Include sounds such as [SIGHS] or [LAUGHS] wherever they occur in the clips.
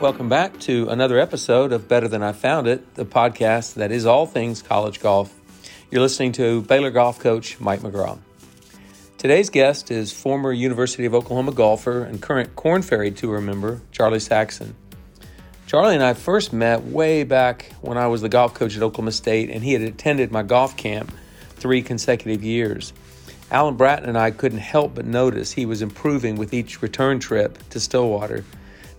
Welcome back to another episode of Better Than I Found It, the podcast that is all things college golf. You're listening to Baylor golf coach Mike McGraw. Today's guest is former University of Oklahoma golfer and current Corn Ferry Tour member Charlie Saxon. Charlie and I first met way back when I was the golf coach at Oklahoma State, and he had attended my golf camp three consecutive years. Alan Bratton and I couldn't help but notice he was improving with each return trip to Stillwater.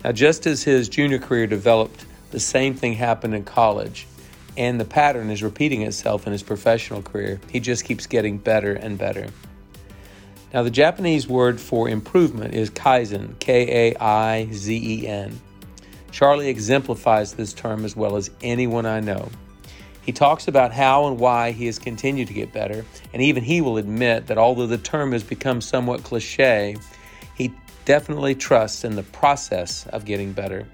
Now, just as his junior career developed, the same thing happened in college, and the pattern is repeating itself in his professional career. He just keeps getting better and better. Now, the Japanese word for improvement is kaizen, K A I Z E N. Charlie exemplifies this term as well as anyone I know. He talks about how and why he has continued to get better, and even he will admit that although the term has become somewhat cliche, he definitely trust in the process of getting better.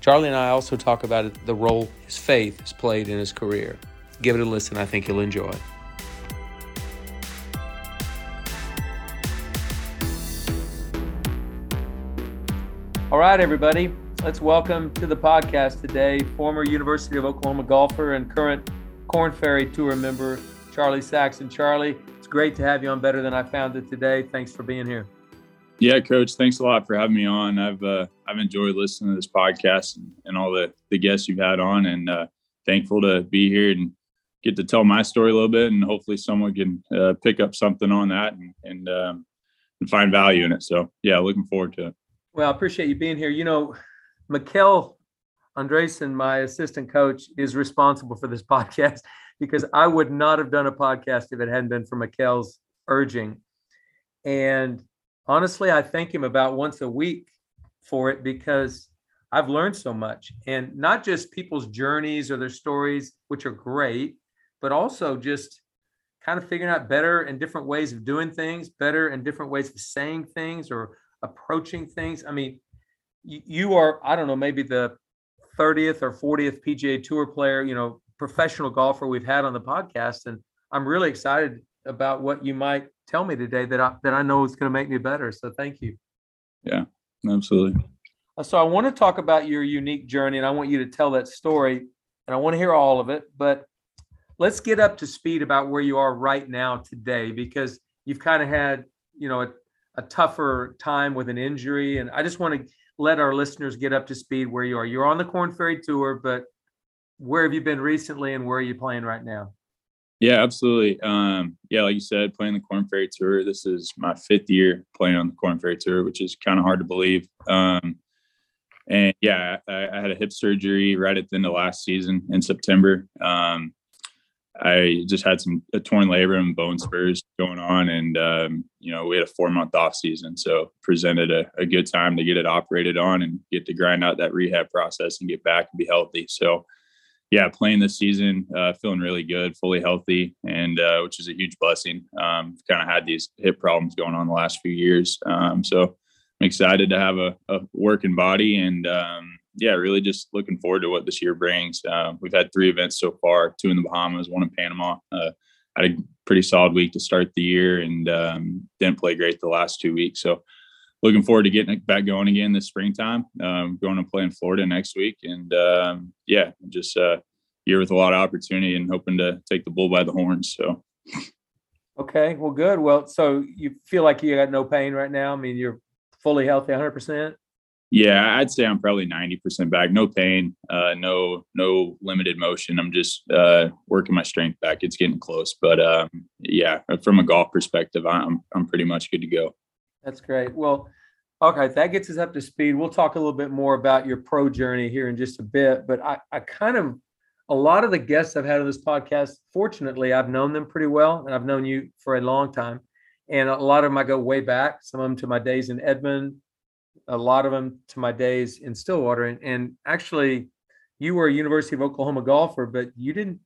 Charlie and I also talk about the role his faith has played in his career. Give it a listen, I think you'll enjoy. All right, everybody, let's welcome to the podcast today former University of Oklahoma golfer and current Corn Ferry Tour member, Charlie Saxon. Charlie, it's great to have you on Better Than I Found It today. Thanks for being here. Yeah, coach, thanks a lot for having me on. I've uh, I've enjoyed listening to this podcast and, and, all the the guests you've had on, and uh, thankful to be here and get to tell my story a little bit, and hopefully someone can uh, pick up something on that and and, um, and find value in it. So yeah, looking forward to it. Well, I appreciate you being here. You know, Mikkel Andresen, my assistant coach, is responsible for this [LAUGHS] podcast because I would not have done a podcast if it hadn't been for Mikkel's urging. And honestly, I thank him about once a week for it because I've learned so much and not just people's journeys or their stories, which are great, but also just kind of figuring out better and different ways of doing things, better and different ways of saying things or approaching things. I mean, you are, I don't know, maybe the 30th or 40th PGA Tour player, you know, professional golfer we've had on the podcast. And I'm really excited about what you might tell me today that I that I know is going to make me better. So thank you. Yeah, absolutely. Uh, so I want to talk about your unique journey, and I want you to tell that story, and I want to hear all of it. But let's get up to speed about where you are right now today, because you've kind of had, you know, a, a tougher time with an injury, and I just want to let our listeners get up to speed where you are. You're on the Corn Ferry Tour, but where have you been recently, and where are you playing right now? Yeah, absolutely. Um, yeah, like you said, playing the Corn Ferry Tour. This is my fifth year playing on the Corn Ferry Tour, which is kind of hard to believe. Um, and yeah, I, I, had a hip surgery right at the end of last season in September. Um, I just had some a torn labrum and bone spurs going on, and um, you know we had a four month off season, so presented a, a good time to get it operated on and get to grind out that rehab process and get back and be healthy. So yeah, playing this season, uh, feeling really good, fully healthy, and uh, which is a huge blessing. Um, kind of had these hip problems going on the last few years, um, so I'm excited to have a, a working body, and um, yeah, really just looking forward to what this year brings. Uh, we've had three events so far: two in the Bahamas, one in Panama. Uh, had a pretty solid week to start the year, and um, didn't play great the last two weeks. So looking forward to getting back going again this springtime. Um, going to play in Florida next week, and um, yeah, just uh, year with a lot of opportunity and hoping to take the bull by the horns. So, okay, well, good. Well, so you feel like you got no pain right now? I mean, you're fully healthy, 100 percent. Yeah, I'd say I'm probably 90% back. No pain, uh, no no limited motion. I'm just uh, working my strength back. It's getting close, but um, yeah, from a golf perspective, I'm I'm pretty much good to go. That's great. Well, okay, that gets us up to speed. We'll talk a little bit more about your pro journey here in just a bit. But I, I kind of, a lot of the guests I've had on this podcast, fortunately, I've known them pretty well, and I've known you for a long time. And a lot of them I go way back. Some of them to my days in Edmond, a lot of them to my days in Stillwater. And, and actually, you were a University of Oklahoma golfer, but you didn't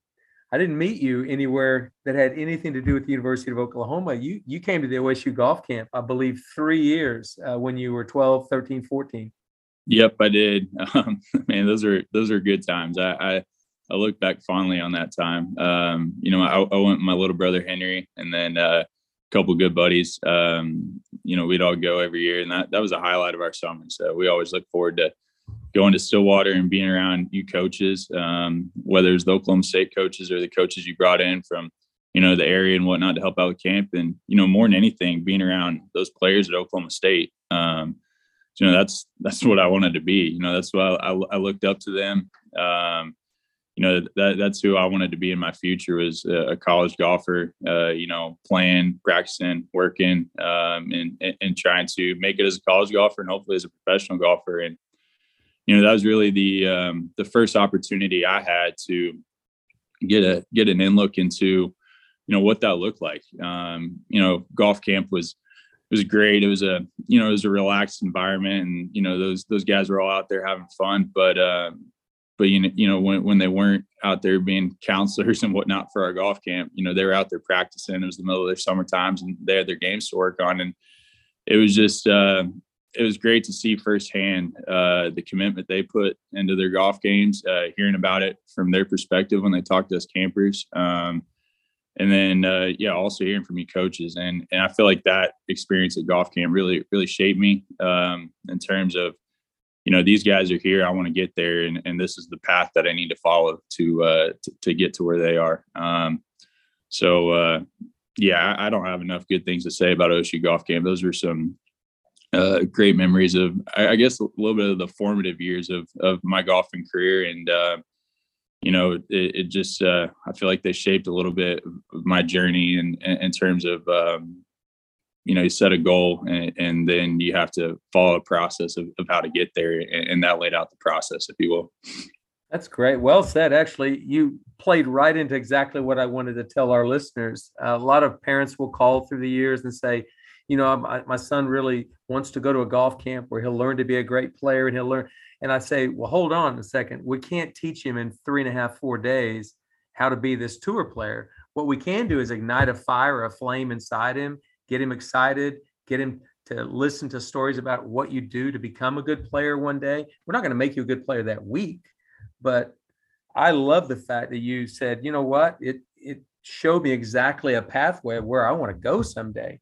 I didn't meet you anywhere that had anything to do with the University of Oklahoma. You you came to the OSU golf camp, I believe, three years uh, when you were 12, 13, 14. Yep, I did. [LAUGHS] Um, man, those are those are good times. I, I, I look back fondly on that time. Um, you know, I, I, went with my little brother Henry, and then uh, a couple good buddies. Um, you know, we'd all go every year, and that that was a highlight of our summer. So we always look forward to going to Stillwater and being around you coaches, um, whether it's the Oklahoma State coaches or the coaches you brought in from, you know, the area and whatnot to help out with camp. And, you know, more than anything, being around those players at Oklahoma State, um, you know, that's, that's what I wanted to be, you know, that's why I, I looked up to them. Um, you know that that's who I wanted to be in my future was a college golfer. Uh, you know, playing, practicing, working, um, and, and trying to make it as a college golfer and hopefully as a professional golfer. And you know that was really the um, the first opportunity I had to get a get an in look into you know what that looked like. Um, you know, golf camp was it was great. It was a you know it was a relaxed environment, and you know those those guys were all out there having fun. But um, but you know, you know, when when they weren't out there being [LAUGHS] counselors and whatnot for our golf camp, you know, they were out there practicing. It was the middle of their summer times, and they had their games to work on, and it was just uh, it was great to see firsthand uh, the commitment they put into their golf games, uh, hearing about it from their perspective when they talked to us campers. Um, and then uh, yeah, also hearing from you coaches, and and I feel like that experience at golf camp really really shaped me um, in terms of you know these guys are here i want to get there and, and this is the path that i need to follow to uh to, to get to where they are um so uh yeah I, don't have enough good things to say about osu golf camp those were some uh great memories of I, I, guess a little bit of the formative years of of my golfing career. And uh you know it, it just uh i feel like they shaped a little bit of my journey in in terms of um you know you set a goal and, and, then you have to follow a process of, of how to get there. And, and, that laid out the process if you will. That's great. Well said. Actually you played right into exactly what i wanted to tell our listeners. A lot of parents will call through the years and say you know my, my son really wants to go to a golf camp where he'll learn to be a great player and he'll learn and i say well hold on a second we can't teach him in three and a half four days how to be this tour player what we can do is ignite a fire a flame inside him get him excited, get him to listen to stories about what you do to become a good player one day. We're not going to make you a good player that week, but I love the fact that you said, you know what, it it showed me exactly a pathway of where I want to go someday.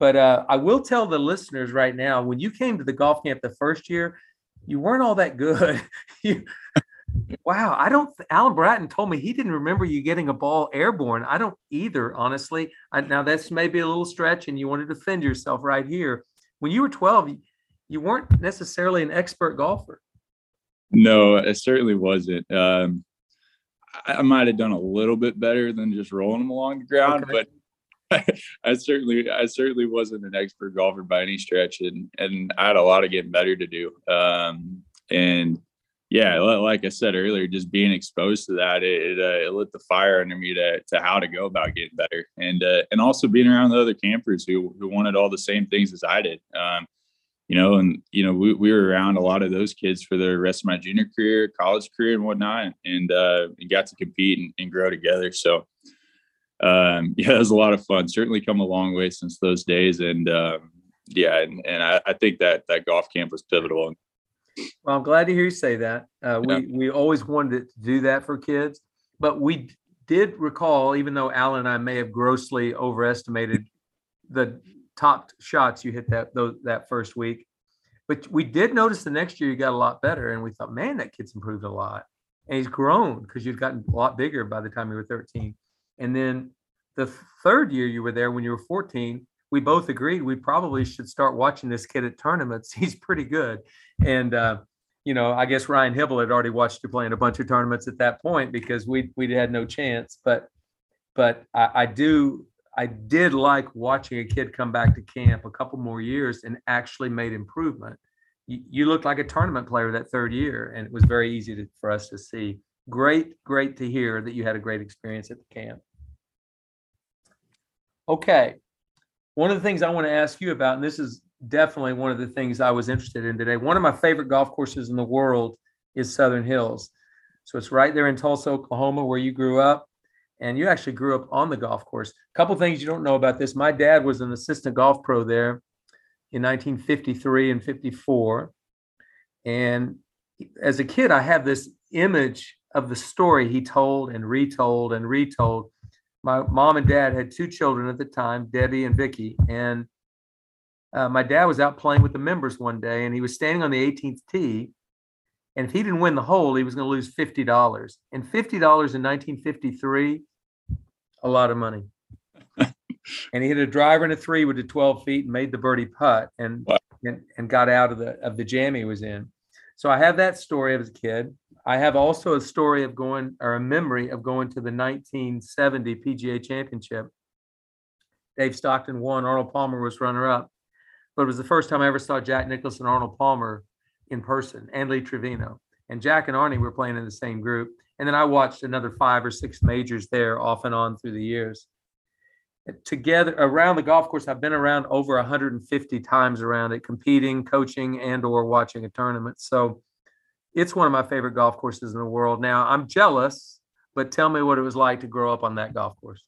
But uh, I will tell the listeners right now, when you came to the golf camp the first year, you weren't all that good. [LAUGHS] you, Wow, I don't. Alan Bratton told me he didn't remember you getting a ball airborne. I don't either, honestly. I, now that's maybe a little stretch, and you want to defend yourself right here. When you were 12, you weren't necessarily an expert golfer. No, it certainly wasn't. Um, I, might have done a little bit better than just rolling them along the ground, okay. but [LAUGHS] I certainly, I certainly wasn't an expert golfer by any stretch, and and I had a lot of getting better to do. Um, and yeah, like I said earlier, just being exposed to that, it, it, uh, it, lit the fire under me to, to how to go about getting better, and uh, and also being around the other campers who who wanted all the same things as I did. Um, you know, and you know, we, we were around a lot of those kids for the rest of my junior career, college career, and whatnot, and uh, and got to compete and, and grow together. So, um, [LAUGHS] yeah, it was a lot of fun. Certainly come a long way since those days, and um, yeah, and, and I, I think that that golf camp was pivotal well, I'm glad to hear you say that. Uh, we yeah. we always wanted to do that for kids, but we did recall, even though Alan and I may have grossly overestimated the top shots you hit that those, that first week, but we did notice the next year you got a lot better, and we thought, man, that kid's improved a lot, and he's grown because you've gotten a lot bigger by the time you were 13, and then the third year you were there when you were 14 we both agreed we probably should start watching this kid at tournaments. [LAUGHS] He's pretty good. And, uh, you know, I guess Ryan Hybl had already watched you play in a bunch of tournaments at that point because we we had no chance. But but I, I do I did like watching a kid come back to camp a couple more years and actually made improvement. You, you looked like a tournament player that third year, and it was very easy to, for us to see. Great, great to hear that you had a great experience at the camp. Okay, one of the things I want to ask you about, and this is definitely one of the things I was interested in today. One of my favorite golf courses in the world is Southern Hills. So it's right there in Tulsa, Oklahoma, where you grew up. And you actually grew up on the golf course. A couple things you don't know about this. My dad was an assistant golf pro there in 1953 and 54. And as a kid, I have this image of the story he told and retold and retold my mom and dad had two children at the time, Debbie and Vicky, and uh, my dad was out playing with the members one day, and he was standing on the 18th tee, And if he didn't win the hole, he was going to lose fifty dollars. And fifty dollars in 1953, a lot of money. [LAUGHS] and he hit a driver and a three with a 12 feet and made the birdie putt and, wow. and and got out of the of the jam he was in. So I have that story as a kid. I have also a story of going or a memory of going to the 1970 PGA Championship. Dave Stockton won. Arnold Palmer was runner up, but it was the first time I ever saw Jack and Arnold Palmer in person, and Lee Trevino. And Jack and Arnie were playing in the same group. And then I watched another five or six majors there off and on through the years. Together around the golf course, I've been around over 150 times around it, competing, coaching, and or watching a tournament. So it's one of my favorite golf courses in the world. Now I'm jealous, but tell me what it was like to grow up on that golf course.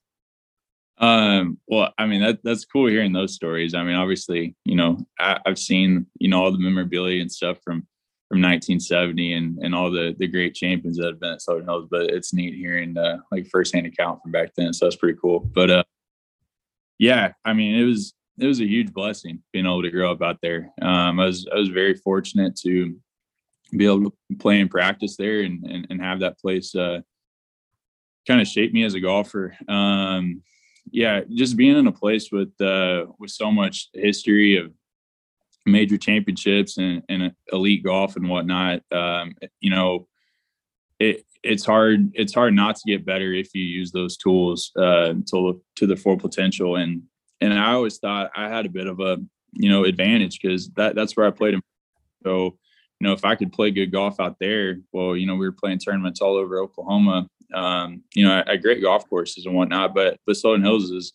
Um, well, I mean that that's cool hearing those stories. I mean, obviously, you know, I, have seen you know all the memorabilia and stuff from from 1970 and and all the the great champions that have been at Southern Hills. But it's neat hearing uh, like firsthand account from back then. So that's pretty cool. But uh, yeah, I mean, it was it was a huge blessing being able to grow up out there. Um, I was I was very fortunate to be able to play and practice there and and, and have that place uh, kind of shape me as a golfer. Um, yeah, just being in a place with uh, with so much history of major championships and, and elite golf and whatnot, um, you know, it it's hard it's hard not to get better if you use those tools uh, to to the full potential. And and I always thought I had a bit of a you know advantage because that that's where I played. So you know, if I could play good golf out there, well, you know, we were playing tournaments all over Oklahoma, um, you know, at, at, great golf courses and whatnot. But but Southern Hills is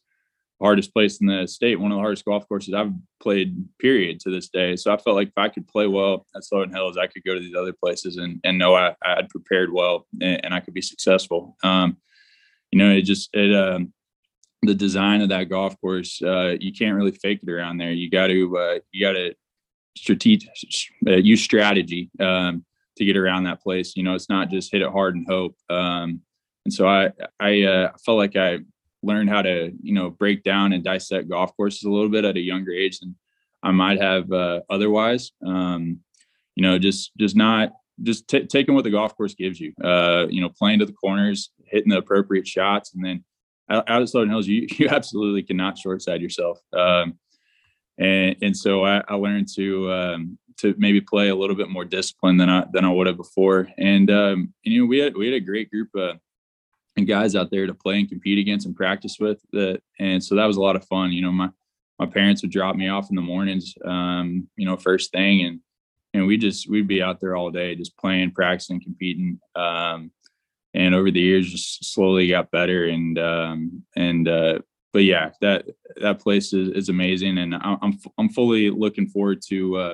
hardest place in the state, one of the hardest golf courses I've played, period, to this day. So I felt like if I could play well at Southern Hills, I could go to these other places and and know I, I had prepared well and, and, I could be successful. Um, you know, it just it um, the design of that golf course, uh, you can't really fake it around there. You got to uh, you got to strategic uh, use strategy um, to get around that place. You know, it's not just hit it hard and hope. Um, and so I I uh, felt like I learned how to you know break down and dissect golf courses a little bit at a younger age than I might have uh, otherwise. Um, you know, just just not just t- taking what the golf course gives you. Uh, you know, playing to the corners, hitting the appropriate shots, and then out, at Southern Hills, you [LAUGHS] you absolutely cannot short side yourself. Um, and and so I, I learned to um, to maybe play a little bit more discipline than I than I would have before. And, um, and you know we had we had a great group of guys out there to play and compete against and practice with. That and so that was a lot of fun. You know my my parents would drop me off in the mornings, um, you know first thing, and and we just we'd be out there all day just playing, practicing, competing. Um, and over the years, just slowly got better and um, and uh, but yeah, that that place is, is amazing, and I'm I'm fully looking forward to uh,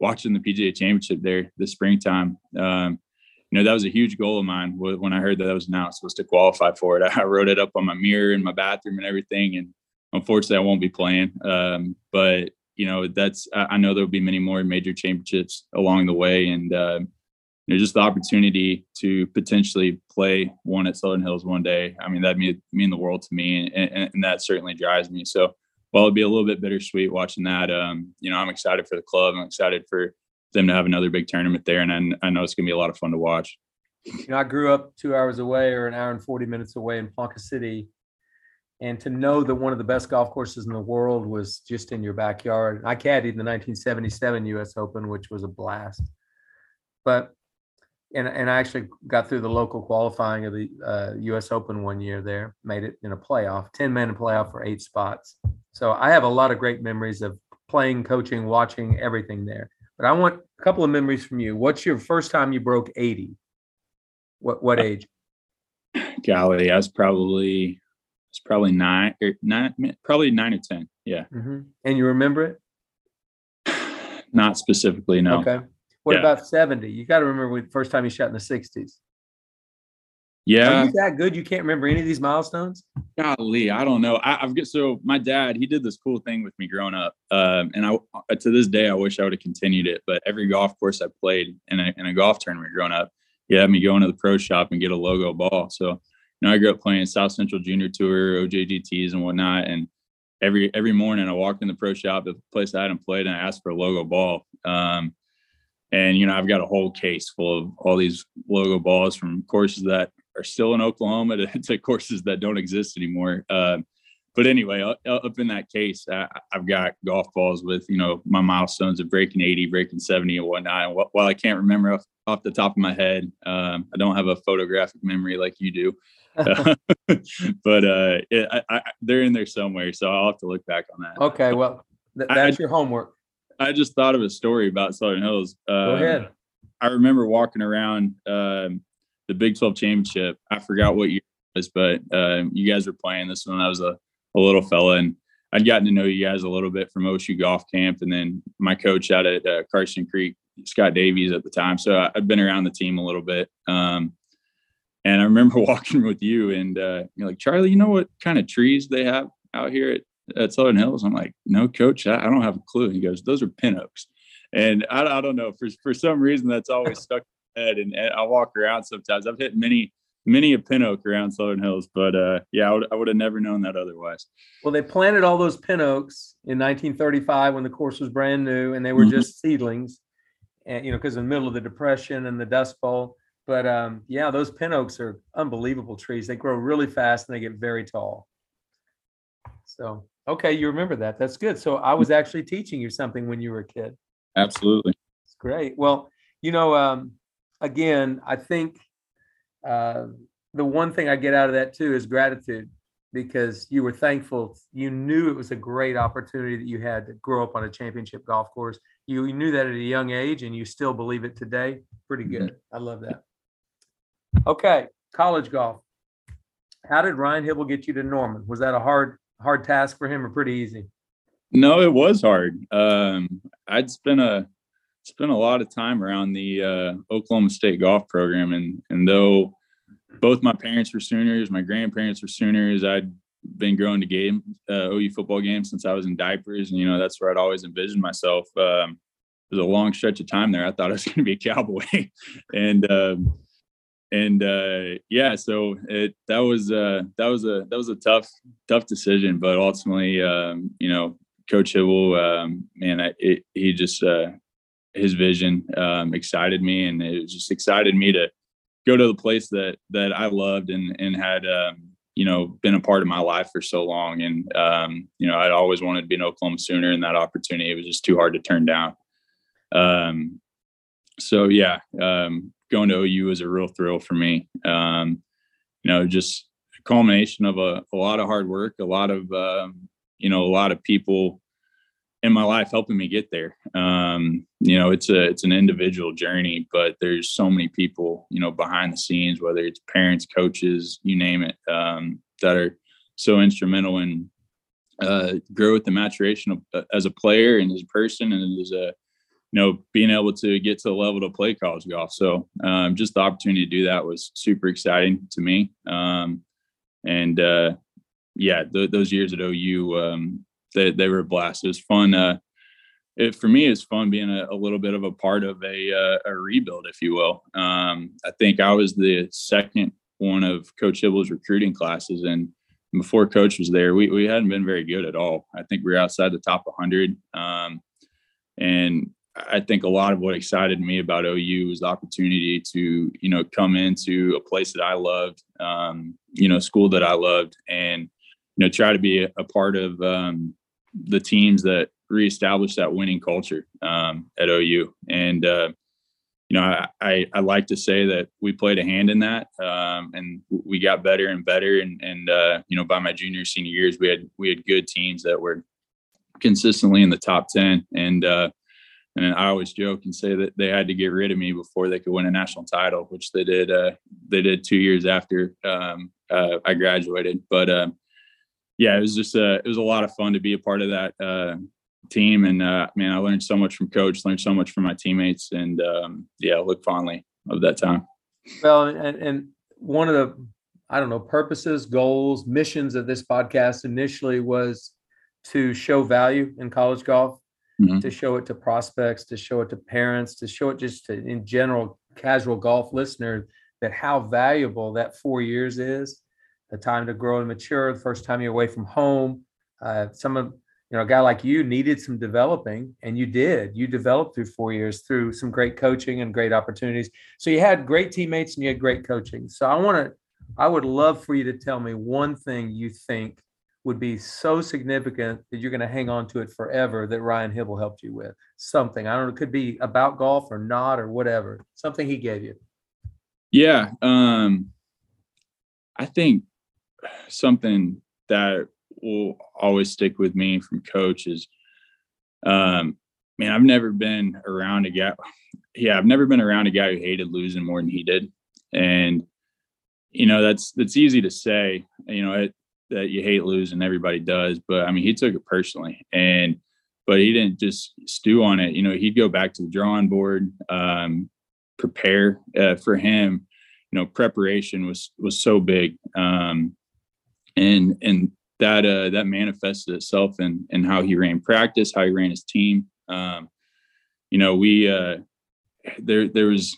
watching the PGA Championship there this springtime. Um, you know, that was a huge goal of mine when I heard that that was announced was to qualify for it. [LAUGHS] I wrote it up on my mirror in my bathroom and everything, and unfortunately, I won't be playing. Um, but you know, that's I know there'll be many more major championships along the way, and uh, you know, just the opportunity to potentially play one at Southern Hills one day. I mean, that'd mean, mean the world to me, and, and, and, that certainly drives me. So, while it'd be a little bit bittersweet watching that, um, you know, I'm excited for the club. I'm excited for them to have another big tournament there, and I, I know it's gonna be a lot of fun to watch. You know, I grew up two hours away or an hour and 40 minutes away in Ponca City. And to know that one of the best golf courses in the world was just in your backyard. I caddied the 1977 US Open, which was a blast. But and and I actually got through the local qualifying of the uh, U.S. Open one year there, made it in a playoff, ten man playoff for eight spots. So I have a lot of great memories of playing, coaching, watching everything there. But I want a couple of memories from you. What's your first time you broke eighty? What what age? Golly, I was probably it's probably nine or er, nine, probably nine or ten. Yeah. Mm-hmm. And you remember it? [SIGHS] Not specifically, no. Okay. What yeah. about 70? You got to remember the first time you shot in the 60s. Yeah. Are you that good? You can't remember any of these milestones? Golly, I don't know. I, have got so my dad, he did this cool thing with me growing up. Um, and I, uh, to this day, I wish I would have continued it. But every golf course I played in a, in a golf tournament growing up, he had me go into the pro shop and get a logo ball. So, you know, I grew up playing South Central Junior Tour, OJGTs and whatnot. And every, every morning I walked in the pro shop, the place I hadn't played, and I asked for a logo ball. Um, and you know I've got a whole case full of all these logo balls from courses that are still in Oklahoma to, [LAUGHS] to courses that don't exist anymore. Uh, but anyway, up in that case, I, have got golf balls with you know my milestones of breaking 80, breaking 70, and whatnot. And while I can't remember off, off the top of my head, um, I don't have a photographic memory like you do. [LAUGHS] [LAUGHS] but uh, it, I, I, they're in there somewhere, so I'll have to look back on that. Okay, well, th- that's I, your homework. I just thought of a story about Southern Hills. Uh, Go ahead. I remember walking around um, the Big 12 championship. I forgot what year it was, but uh, you guys were playing this one. I was a a little fella, and I'd gotten to know you guys a little bit from OSU golf camp, and then my coach out at uh, Carson Creek, Scott Davies at the time. So I, had been around the team a little bit. Um, and I remember [LAUGHS] walking with you, and uh, you're like, Charlie, you know what kind of trees they have out here at, at Southern Hills? I'm like, no, coach, I, I don't have a clue. He goes, those are pin oaks. And I, I don't know, for, for some reason, that's always stuck in my head. And, and I walk around sometimes. I've hit many many a pin oak around Southern Hills, but uh, yeah, I would, I would have never known that otherwise. Well, they planted all those pin oaks in 1935 when the course was brand new, and they were mm-hmm. just seedlings, and you know, because in the middle of the Depression and the Dust Bowl. But um, yeah, those pin oaks are unbelievable trees. They grow really fast and they get very tall. So okay, you remember that. That's good. So I was actually teaching you something when you were a kid. Absolutely. It's great. Well, you know, um, again, I think uh, the one thing I get out of that too is gratitude because you were thankful. You knew it was a great opportunity that you had to grow up on a championship golf course. You, you knew that at a young age and you still believe it today. Pretty mm-hmm. good. I love that. Okay, college golf. How did Ryan Hybl get you to Norman? Was that a hard hard task for him or pretty easy? No, it was hard. Um, I'd spent a spent a lot of time around the uh, Oklahoma State golf program, and and though both my parents were Sooners, my grandparents were Sooners. I'd been growing to game uh, OU football games since I was in diapers, and you know that's where I'd always envisioned myself. Um, there's a long stretch of time there. I thought I was [LAUGHS] going to be a cowboy, [LAUGHS] and um, and uh, yeah, so it that was uh, that was a that was a tough tough decision, but ultimately, um, you know, Coach Hybl, um, man, I, it, he just uh, his vision um, excited me, and it just excited me to go to the place that that I loved and and had um, you know been a part of my life for so long. And um, you know, I'd always wanted to be an Oklahoma Sooner, and that opportunity it was just too hard to turn down. Um, so yeah, um, going to OU was a real thrill for me. Um, you know, just a culmination of a, a lot of hard work, a lot of um, you know, a lot of people in my life helping me get there. Um, you know, it's a it's an individual journey, but there's so many people, you know, behind the scenes, whether it's parents, coaches, you name it, um, that are so instrumental in uh, growth and maturation of, uh, as a player and as a person and as a you know being able to get to the level to play college golf. So um, just the opportunity to do that was super exciting to me. Um, and uh, yeah, th- those years at OU, um, they, they were a blast. It was fun. Uh, it, for me, it's fun being a, a, little bit of a part of a, uh, a rebuild, if you will. Um, I think I was the second one of Coach Hybl's recruiting classes, and before Coach was there, we we hadn't been very good at all. I think we were outside the top 100, um, and I think a lot of what excited me about OU was the opportunity to you know come into a place that I loved, um, you know, school that I loved, and you know try to be a, part of um, the teams that reestablish that winning culture um, at OU. And uh, you know, I, I, I like to say that we played a hand in that, um, and we got better and better. And and uh, you know, by my junior senior years, we had we had good teams that were consistently in the top ten. And uh, and I always joke and say that they had to get rid of me before they could win a national title, which they did. Uh, they did two years after um, uh, I graduated. But um, yeah, it was just a, it was a lot of fun to be a part of that uh, team. And uh, man, I learned so much from coach, learned so much from my teammates and um, yeah, look fondly of that time. Well, and, and one of the, I don't know, purposes, goals, missions of this podcast initially was to show value in college golf, mm-hmm. to show it to prospects, to show it to parents, to show it just to, in general, casual golf listeners that how valuable that four years is the time to grow and mature, the first time you're away from home. Uh, some of you know, a guy like you needed some developing, and you did. You developed through four years through some great coaching and great opportunities. So you had great teammates and you had great coaching. So I want to, I would love for you to tell me one thing you think would be so significant that you're going to hang on to it forever that Ryan Hybl helped you with. Something I don't know, it could be about golf or not or whatever. Something he gave you. Yeah, um, I think something that will always stick with me from coach is um man i've never been around a guy yeah i've never been around a guy who hated losing more than he did and you know that's that's easy to say you know it, that you hate losing everybody does but i mean he took it personally and but he didn't just stew on it you know he'd go back to the drawing board um prepare uh, for him you know preparation was was so big um and and that uh, that manifested itself in in how he ran practice, how he ran his team. Um, you know, we uh, there there was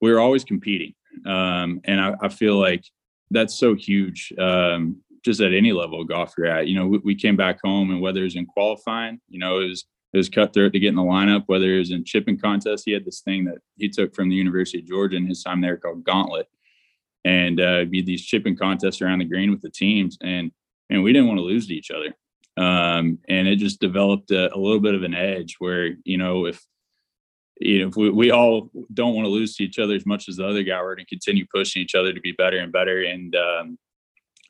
we were always competing, um, and I, I, feel like that's so huge. Um, just at any level of golf you're at, you know, we, we, came back home, and whether it was in qualifying, you know, it was it was cutthroat to get in the lineup. Whether it was in chipping contest, he had this thing that he took from the University of Georgia in his time there called Gauntlet, and uh, be these chipping contests around the green with the teams and and we didn't want to lose to each other. Um, and it just developed a, a, little bit of an edge where, you know, if, you know, if we, we all don't want to lose to each other as much as the other guy, we're going to continue pushing each other to be better and better. And, um,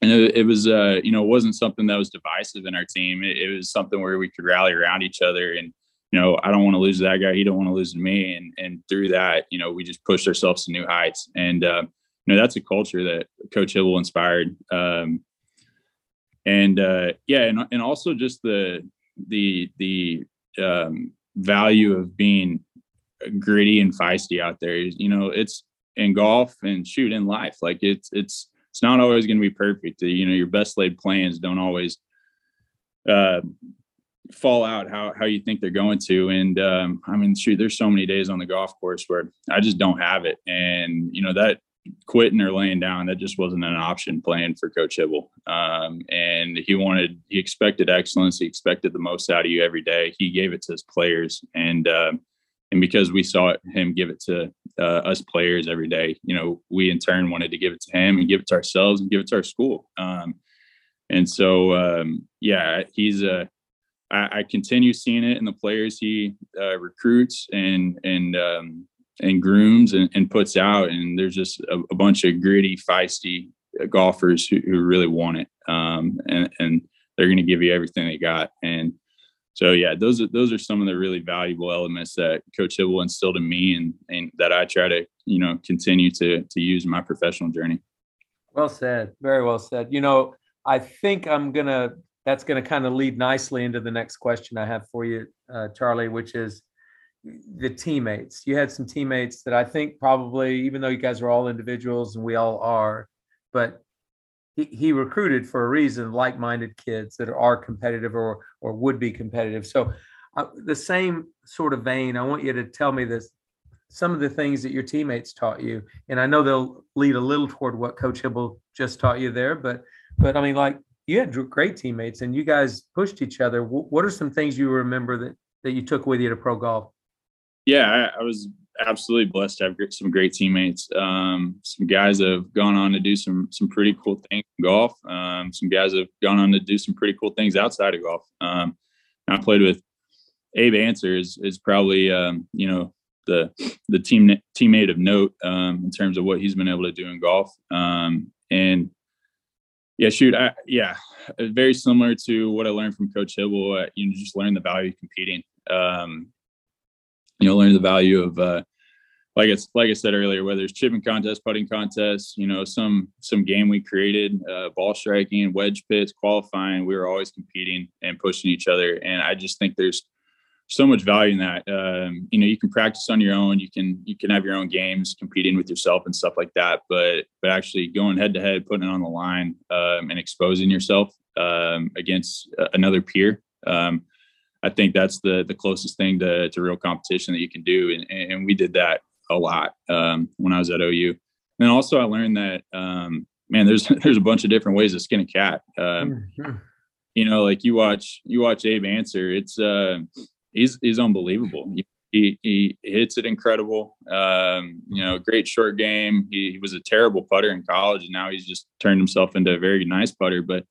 and it, it was, uh, you know, it wasn't something that was divisive in our team. It, it was something where we could rally around each other and, you know, I don't want to lose that guy. He don't want to lose me. And, and through that, you know, we just pushed ourselves to new heights. And, uh, you know, that's a culture that Coach Hybl inspired. Um, and uh, yeah, and and also just the the the um, value of being gritty and feisty out there. You know, it's in golf and shoot in life. Like it's it's it's not always going to be perfect. You know, your best laid plans don't always uh, fall out how how you think they're going to. And um, I mean, shoot, there's so many days on the golf course where I just don't have it, and you know that quitting or laying down. That just wasn't an option playing for Coach Hybl. Um, and he wanted, he expected excellence. He expected the most out of you every day. He gave it to his players, and uh, and because we saw him give it to uh, us players every day, you know, we in turn wanted to give it to him and give it to ourselves and give it to our school. Um, and so, um, yeah, he's a. I, I continue seeing it in the players he uh, recruits and and um, and grooms and, and puts out. And there's just a, a bunch of gritty, feisty golfers who, who really want it. Um, and, and they're going to give you everything they got. And so, yeah, those are, those are some of the really valuable elements that Coach Hybl instilled in me and, and that I try to, you know, continue to, to use in my professional journey. Well said. Very well said. You know, I think I'm to, that's to kind of lead nicely into the next question I have for you, uh, Charlie, which is, the teammates. You had some teammates that I think probably, even though you guys are all individuals and we all are, but he, recruited for a reason, like-minded kids that are competitive or or would be competitive. So, uh, the same sort of vein, I want you to tell me this. Some of the things that your teammates taught you, and I know they'll lead a little toward what Coach Hybl just taught you there, but but I mean, like you had great teammates and you guys pushed each other. What are some things you remember that that you took with you to pro golf? yeah, I, I, was absolutely blessed to have some great teammates. Um, some guys have gone on to do some some pretty cool things in golf. Um, some guys have gone on to do some pretty cool things outside of golf. Um, I played with Abe Ancer is, is probably um, you know the the team teammate of note um, in terms of what he's been able to do in golf. Um, and yeah, shoot, I, yeah, very similar to what I learned from Coach Hybl. Uh, you just learn the value of competing. Um, you know learn the value of uh, like it's like I said earlier, whether it's chipping contest, putting contests, you know, some some game we created, uh, ball striking, wedge pits, qualifying, we were always competing and pushing each other. And I just think there's so much value in that. Um, you know, you can practice on your own, you can you can have your own games, competing with yourself and stuff like that. But but actually going head to head, putting it on the line, um, and exposing yourself um, against another peer. Um, I think that's the the closest thing to, to real competition that you can do, and, and we did that a lot um, when I was at OU. And also, I learned that um, man, there's [LAUGHS] there's a bunch of different ways to skin a cat. Um, mm-hmm. you know, like you watch you watch Abe Ancer, it's uh he's he's unbelievable. He he hits it incredible. Um, you know, great short game. He, he was a terrible putter in college, and now he's just turned himself into a very nice putter. But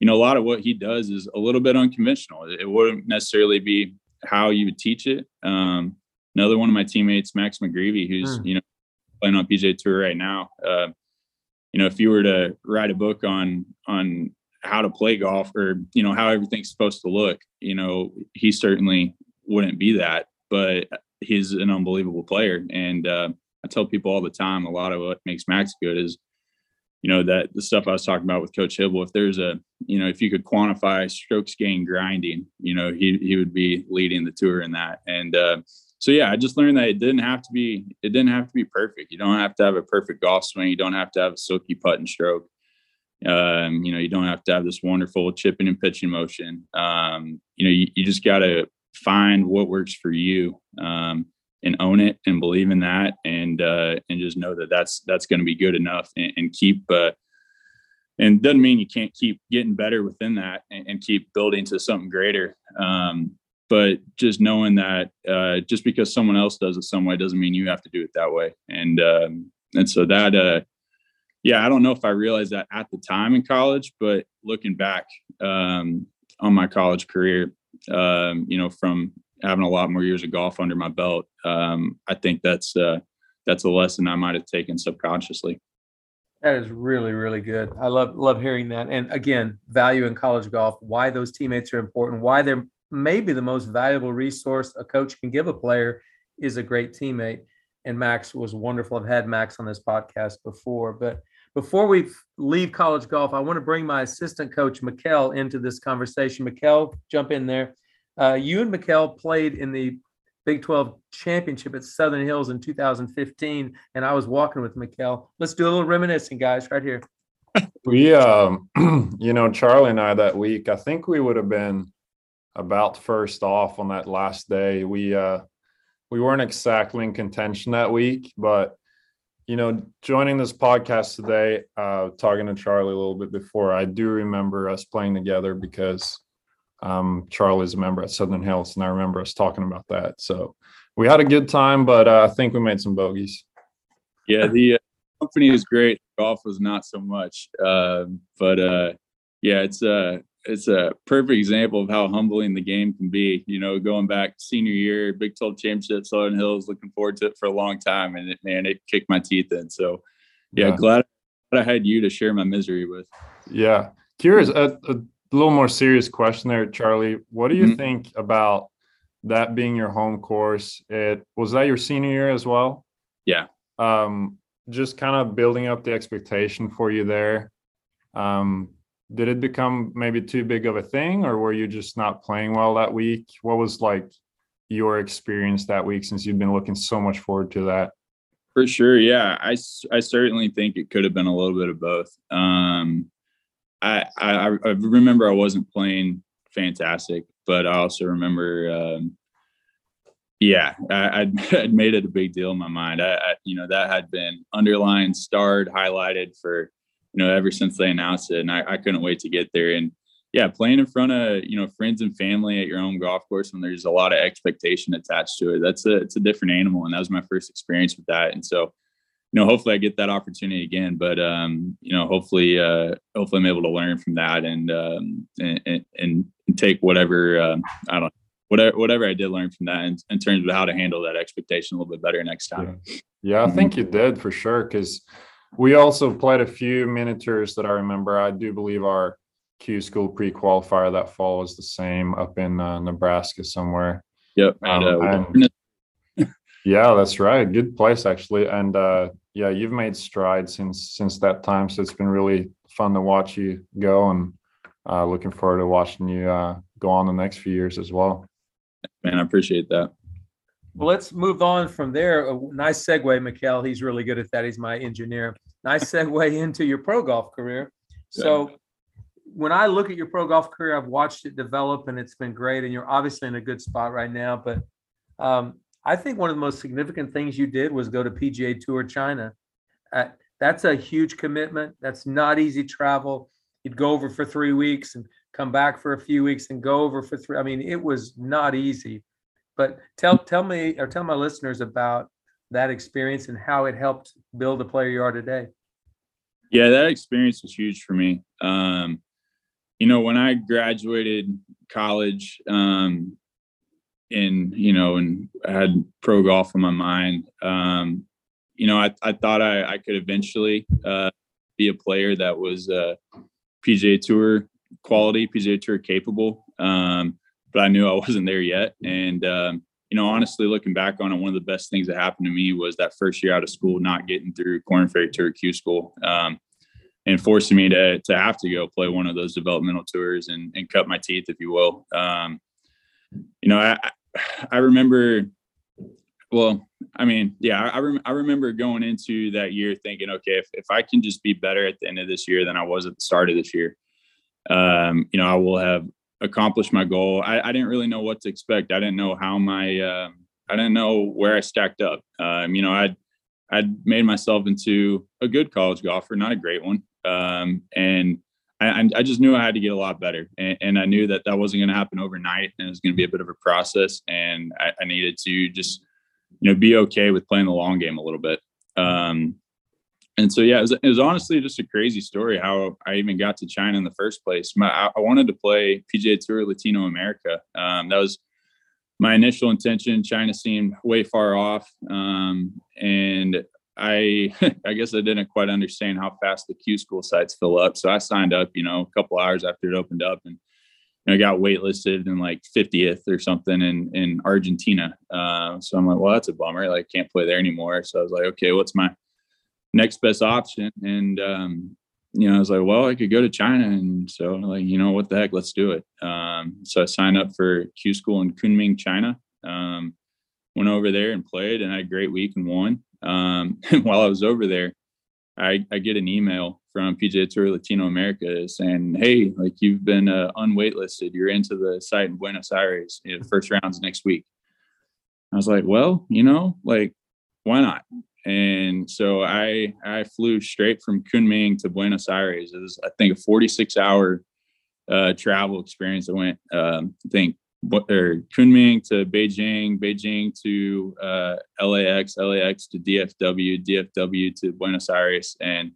you know, a lot of what he does is a little bit unconventional. It wouldn't necessarily be how you would teach it. Um, another one of my teammates, Max McGreevy, who's mm. you know playing on PGA Tour right now. Uh, you know, if you were to write a book on on how to play golf or you know how everything's supposed to look, you know, he certainly wouldn't be that. But he's an unbelievable player, and uh, I tell people all the time, a lot of what makes Max good is you know that the stuff I was talking about with Coach Hybl. If there's a, you know, if you could quantify strokes gain grinding, you know, he he would be leading the tour in that. And uh, so yeah, I just learned that it didn't have to be it didn't have to be perfect. You don't have to have a perfect golf swing. You don't have to have a silky putt and stroke. Um, you know, you don't have to have this wonderful chipping and pitching motion. Um, you know, you, you just got to find what works for you um, and own it and believe in that and uh, and just know that that's that's going to be good enough and, and keep. Uh, and doesn't mean you can't keep getting better within that and, and keep building to something greater. Um, but just knowing that uh, just because someone else does it some way doesn't mean you have to do it that way. And um, and so that uh, yeah, I don't know if I realized that at the time in college, but looking back um, on my college career, um, you know, from having a lot more years of golf under my belt, um, I think that's uh, that's a lesson I might have taken subconsciously. That is really, really good. I love love hearing that. And again, value in college golf, why those teammates are important, why they're maybe the most valuable resource a coach can give a player is a great teammate. And Max was wonderful. I've had Max on this podcast before. But before we leave college golf, I want to bring my assistant coach, Mikkel, into this conversation. Mikkel, jump in there. Uh, you and Mikkel played in the Big 12 championship at Southern Hills in 2015, and I was walking with Mikkel. Let's do a little reminiscing, guys, right here. We, um, [CLEARS THROAT] you know, Charlie and I that week, I think we would have been about first off on that last day. We uh, we weren't exactly in contention that week, but you know, joining this podcast today, uh, talking to Charlie a little bit before, I do remember us playing together because um, Charlie's a member at Southern Hills, and I remember us talking about that. So we had a good time, but uh, I think we made some bogeys. Yeah, the uh, company is great. Golf was not so much, uh, but uh, yeah, it's uh, it's a perfect example of how humbling the game can be. You know, going back senior year, Big 12 championship, Southern Hills, looking forward to it for a long time, and it, man, it kicked my teeth in. So, yeah, yeah. glad I had you to share my misery with. Yeah, curious. A, a little more serious question there, Charlie. What do you mm-hmm. think about that being your home course? It was that your senior year as well. Yeah. Um, just kind of building up the expectation for you there. Um, did it become maybe too big of a thing or were you just not playing well that week what was like your experience that week since you've been looking so much forward to that for sure yeah i, I certainly think it could have been a little bit of both um i i, I remember i wasn't playing fantastic but i also remember um yeah I, [LAUGHS] I'd, I'd made it a big deal in my mind I, I you know that had been underlined starred highlighted for you know, ever since they announced it. And I, I couldn't wait to get there. And yeah, playing in front of, you know, friends and family at your own golf course when there's a lot of expectation attached to it, that's a, it's a different animal. And that was my first experience with that. And so, you know, hopefully I get that opportunity again, but, um, you know, hopefully, uh, hopefully I'm able to learn from that and, um, and, and, and take whatever, um, I don't know, whatever, whatever I did learn from that in, in, terms of how to handle that expectation a little bit better next time. Yeah, yeah I mm-hmm. think you did for sure. Cause, we also played a few mini tours that I remember. I do believe our Q school pre qualifier that fall was the same up in uh, Nebraska somewhere. Yep. And, um, and, yeah, that's right. Good place actually. And uh, yeah, you've made strides since since that time. So it's been really fun to watch you go, and uh, looking forward to watching you uh, go on the next few years as well. Man, I appreciate that. Well, let's move on from there. A nice segue, Mikkel. He's really good at that. He's my engineer. Nice segue [LAUGHS] into your pro golf career. So, when I look at your pro golf career, I've watched it develop and it's been great. And you're obviously in a good spot right now. But um, I think one of the most significant things you did was go to PGA Tour China. Uh, that's a huge commitment. That's not easy travel. You'd go over for three weeks and come back for a few weeks, and go over for three. I mean, it was not easy. But tell tell me or tell my listeners about that experience and how it helped build the player you are today. Yeah, that experience was huge for me. Um, you know, when I graduated college, um, and you know, and had pro golf on my mind, um, you know, I, I thought I, I could eventually uh, be a player that was uh, PGA Tour quality, PGA Tour capable. Um, but I knew I [LAUGHS] wasn't there yet. And um, you know, honestly, looking back on it, one of the best things that happened to me was that first year out of school, not getting through Korn Ferry Tour Q School, um, and forcing me to to have to go play one of those developmental tours and, and cut my teeth, if you will. Um, you know, I I remember. Well, I mean, yeah, I, rem- I remember going into that year thinking, okay, if, if I can just be better at the end of this year than I was at the start of this year, um, you know, I will have accomplished my goal. I, I, didn't really know what to expect. I didn't know how my, uh, I didn't know where I stacked up. Um, you know, I'd, I'd made myself into a good college golfer, not a great one. Um, and I, I, just knew I had to get a lot better. And, and I knew that that wasn't going to happen overnight and it was going to be a bit of a process. And I, I, needed to just, you know, be okay with playing the long game a little bit. Um, and so yeah, it was, it was, honestly just a crazy story how I even got to China in the first place. My, I wanted to play PGA Tour Latino America. Um, that was my initial intention. China seemed way far off, um, and I [LAUGHS] I guess I didn't quite understand how fast the Q school sites fill up. So I signed up, you know, a couple hours after it opened up, and you know, got waitlisted in like 50th or something in in Argentina. Uh, so I'm like, well, that's a bummer. Like, can't play there anymore. So I was like, okay, what's my next best option. And, um, you know, I was like, well, I could go to China. And so like, you know, what the heck, let's do it. Um, so I signed up for Q school in Kunming, China. Um, went over there and played and I had a great week and won. Um, [LAUGHS] and while I was over there, I, I get an email from PGA Tour Latino America saying, "Hey, like you've been uh, unwaitlisted. You're into the site in Buenos Aires. You know, first rounds next week." I was like, "Well, you know, like why not? And so I I flew straight from Kunming to Buenos Aires. It was I think a 46 hour uh, travel experience. I went um, I think or Kunming to Beijing, Beijing to uh, LAX, LAX to DFW, DFW to Buenos Aires, and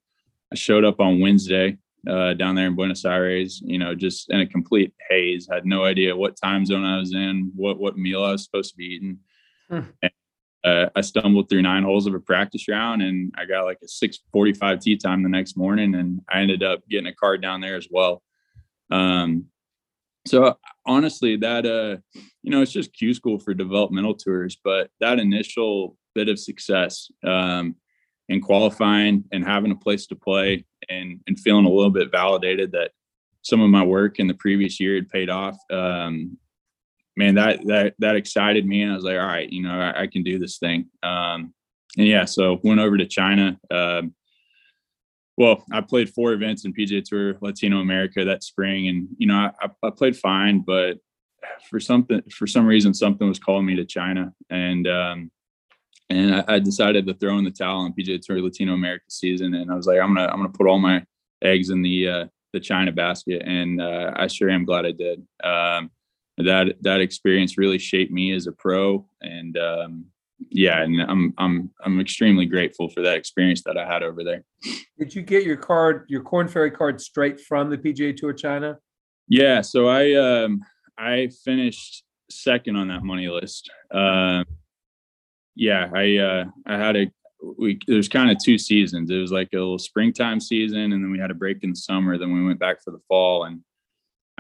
I showed up on Wednesday uh, down there in Buenos Aires. You know, just in a complete haze. Had no idea what time zone I was in, what what meal I was supposed to be eating. Hmm. And uh, I stumbled through nine holes of a practice round and I got like a 645 tee time the next morning. And I ended up getting a card down there as well. Um, so honestly, that, uh, you know, it's just Q school for developmental tours, but that initial bit of success, um, in qualifying and having a place to play and, and feeling a little bit validated that some of my work in the previous year had paid off. Um, man, that that that excited me, and I was like, all right, you know, I, I can do this thing. Um, and yeah, so went over to China. Um, well, I played four events in PGA Tour Latino America that spring, and you know, I, I played fine, but for something, for some reason, something was calling me to China, and um, and I, I, decided to throw in the towel on PGA Tour Latino America season, and I was like, I'm gonna I'm gonna put all my eggs in the uh, the China basket, and uh, I sure am glad I did. Um, that that experience really shaped me as a pro and um, yeah and i'm i'm i'm extremely grateful for that experience that i had over there. Did you get your card your Korn Ferry card straight from the pga tour china? Yeah so i um i finished second on that money list. Uh, yeah i uh i had a we there's kind of two seasons it was like a little springtime season and then we had a break in the summer then we went back for the fall and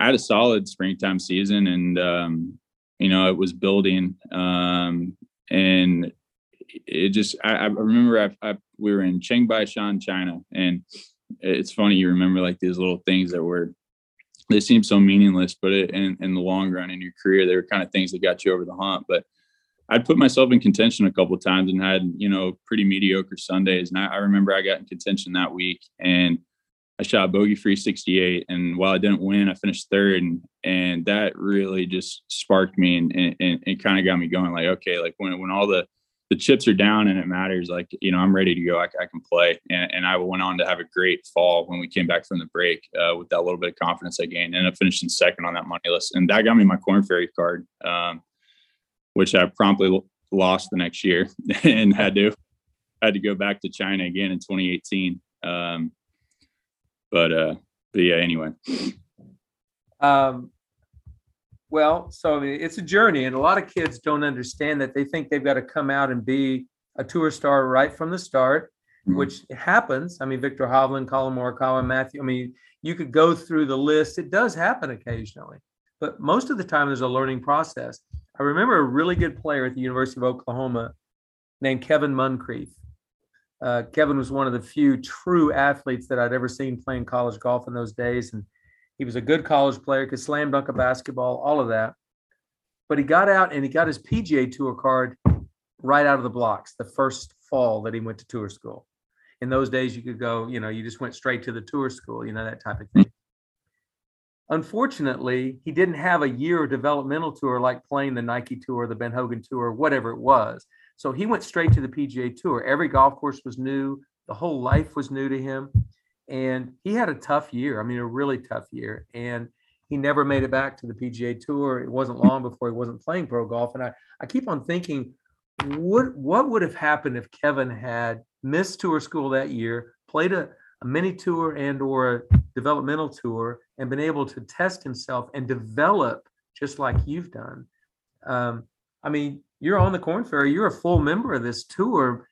I had a solid springtime season, and um, you know it was building, um, and it just I, I remember I, I, we were in Shan, China, and it's funny you remember like these little things that were they seem so meaningless, but it, in in the long run in your career, they were kind of things that got you over the hump. But I'd put myself in contention a couple of times and had you know pretty mediocre Sundays, and I, I remember I got in contention that week and I shot bogey free 68. And while I didn't win, I finished third. And, and that really just sparked me and, and, and it kind of got me going like, okay, like when, when all the the chips are down and it matters. Like, you know, I'm ready to go. I, I can play. And, and, I went on to have a great fall when we came back from the break uh, with that little bit of confidence I gained. And I finished in second on that money list. And that got me my Korn Ferry card, um, which I promptly lost the next year [LAUGHS] and had to had to go back to China again in 2018. Um, but uh, but yeah, anyway. Um, well, so it's a journey, and a lot of kids don't understand that. They think they've got to come out and be a tour star right from the start, mm-hmm. which happens. I mean, Viktor Hovland, Collin Morikawa, Matthew. I mean, you could go through the list. It does happen occasionally, but most of the time there's a learning process. I remember a really good player at the University of Oklahoma named Kevin Moncrief. Uh, Kevin was one of the few true athletes that I'd ever seen playing college golf in those days, and he was a good college player, could slam dunk a basketball, all of that. But he got out and he got his PGA Tour card right out of the blocks the first fall that he went to tour school. In those days, you could go, you know, you just went straight to the tour school, you know, that type of thing. Unfortunately, he didn't have a year of developmental tour like playing the Nike Tour, the Ben Hogan Tour, whatever it was. So he went straight to the PGA Tour. Every golf course was new, the whole life was new to him and he had a tough year. I mean, a really tough year, and he never made it back to the PGA Tour. It wasn't long before he wasn't playing pro golf, and I I keep on thinking, what what would have happened if Kevin had missed tour school that year, played a, a mini tour and or a developmental tour, and been able to test himself and develop just like you've done. Um, I mean, you're on the Korn Ferry. You're a full member of this tour.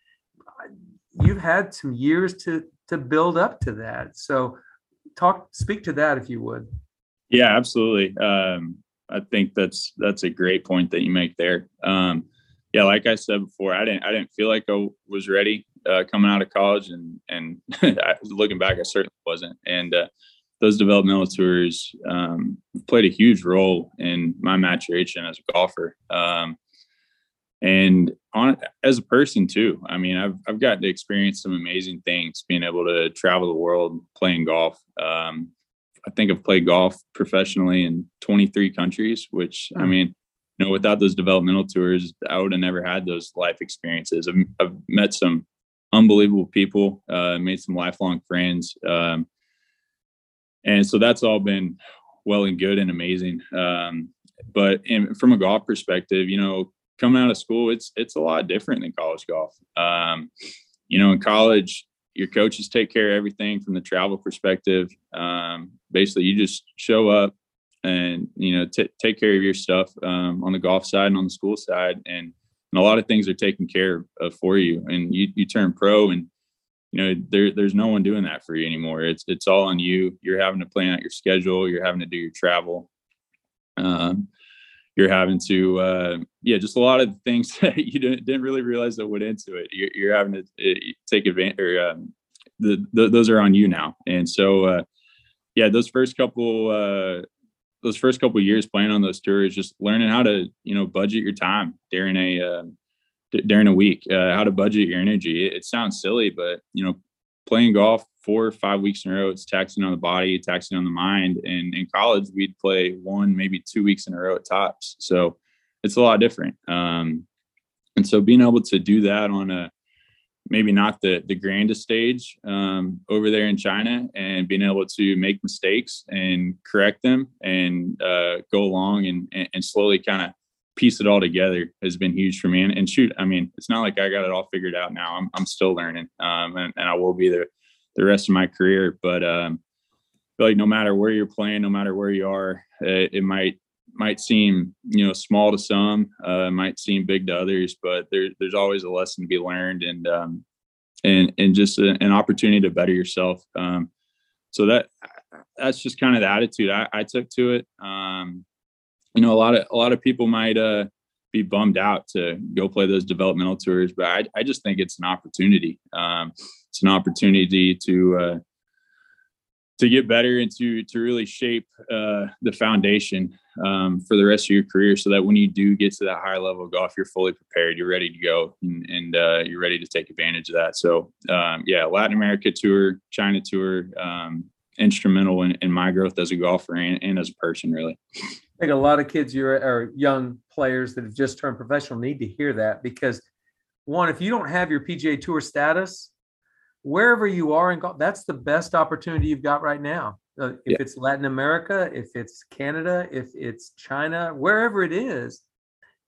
You've had some years to to build up to that. So talk speak to that if you would. Yeah, absolutely. Um, I think that's that's a great point that you make there. Um, yeah, like I said before, I didn't I didn't feel like I was ready uh, coming out of college, and and [LAUGHS] looking back, I certainly wasn't. And uh, those developmental tours um, played a huge role in my maturation as a golfer. Um, and on as a person too. I mean, I've I've gotten to experience some amazing things, being able to travel the world playing golf. Um, I think I've played golf professionally in 23 countries, which I hmm. mean, you know, without those developmental tours, I would have never had those life experiences. I've, I've met some unbelievable people, uh, made some lifelong friends, um, and so that's all been well and good and amazing. Um, but in, from a golf perspective, you know, coming out of school, it's it's a lot different than college golf. Um, you know, in college, your coaches take care of everything from the travel perspective. Um, basically, you just show up and you know t- take care of your stuff um, on the golf side and on the school side, and, and a lot of things are taken care of for you. And you you turn pro, and you know there there's no one doing that for you anymore. It's it's all on you. You're having to plan out your schedule. You're having to do your travel. Um, you're having to uh, yeah just a lot of things [LAUGHS] that you didn't, didn't really realize that went into it you're, you're having to uh, take advantage or um, the, the, those are on you now and so uh, yeah those first couple uh, those first couple years playing on those tours just learning how to you know budget your time during a uh, d- during a week uh, how to budget your energy it, it sounds silly but you know playing golf four or five weeks in a row. It's taxing on the body, taxing on the mind. And in college, we'd play one, maybe two weeks in a row at tops. So it's a lot different. Um, and so being able to do that on a maybe not the the grandest stage um, over there in China, and being able to make mistakes and correct them and uh, go along and and slowly kind of piece it all together has been huge for me. And, and, shoot, I mean, it's not like I got it all figured out now. I'm I'm still learning, um, and, and I will be there the rest of my career. But um, like no matter where you're playing, no matter where you are, it, it might might seem you know small to some, uh, might seem big to others, but there, there's always a lesson to be learned and um, and and just a, an opportunity to better yourself. Um, so that that's just kind of the attitude I, I took to it. Um, you know, a lot of a lot of people might uh, be bummed out to go play those developmental tours, but I, I just think it's an opportunity. Um, it's an opportunity to uh, to get better and to to really shape uh, the foundation um, for the rest of your career, so that when you do get to that higher level of golf, you're fully prepared, you're ready to go, and, and uh, you're ready to take advantage of that. So, um, yeah, Latin America tour, China tour, um, instrumental in, in, my growth as a golfer and, and, as a person, really. I think a lot of kids, your or young players that have just turned professional, need to hear that because one, if you don't have your PGA Tour status, wherever you are in golf, that's the best opportunity you've got right now. Uh, if yeah. it's Latin America, if it's Canada, if it's China, wherever it is,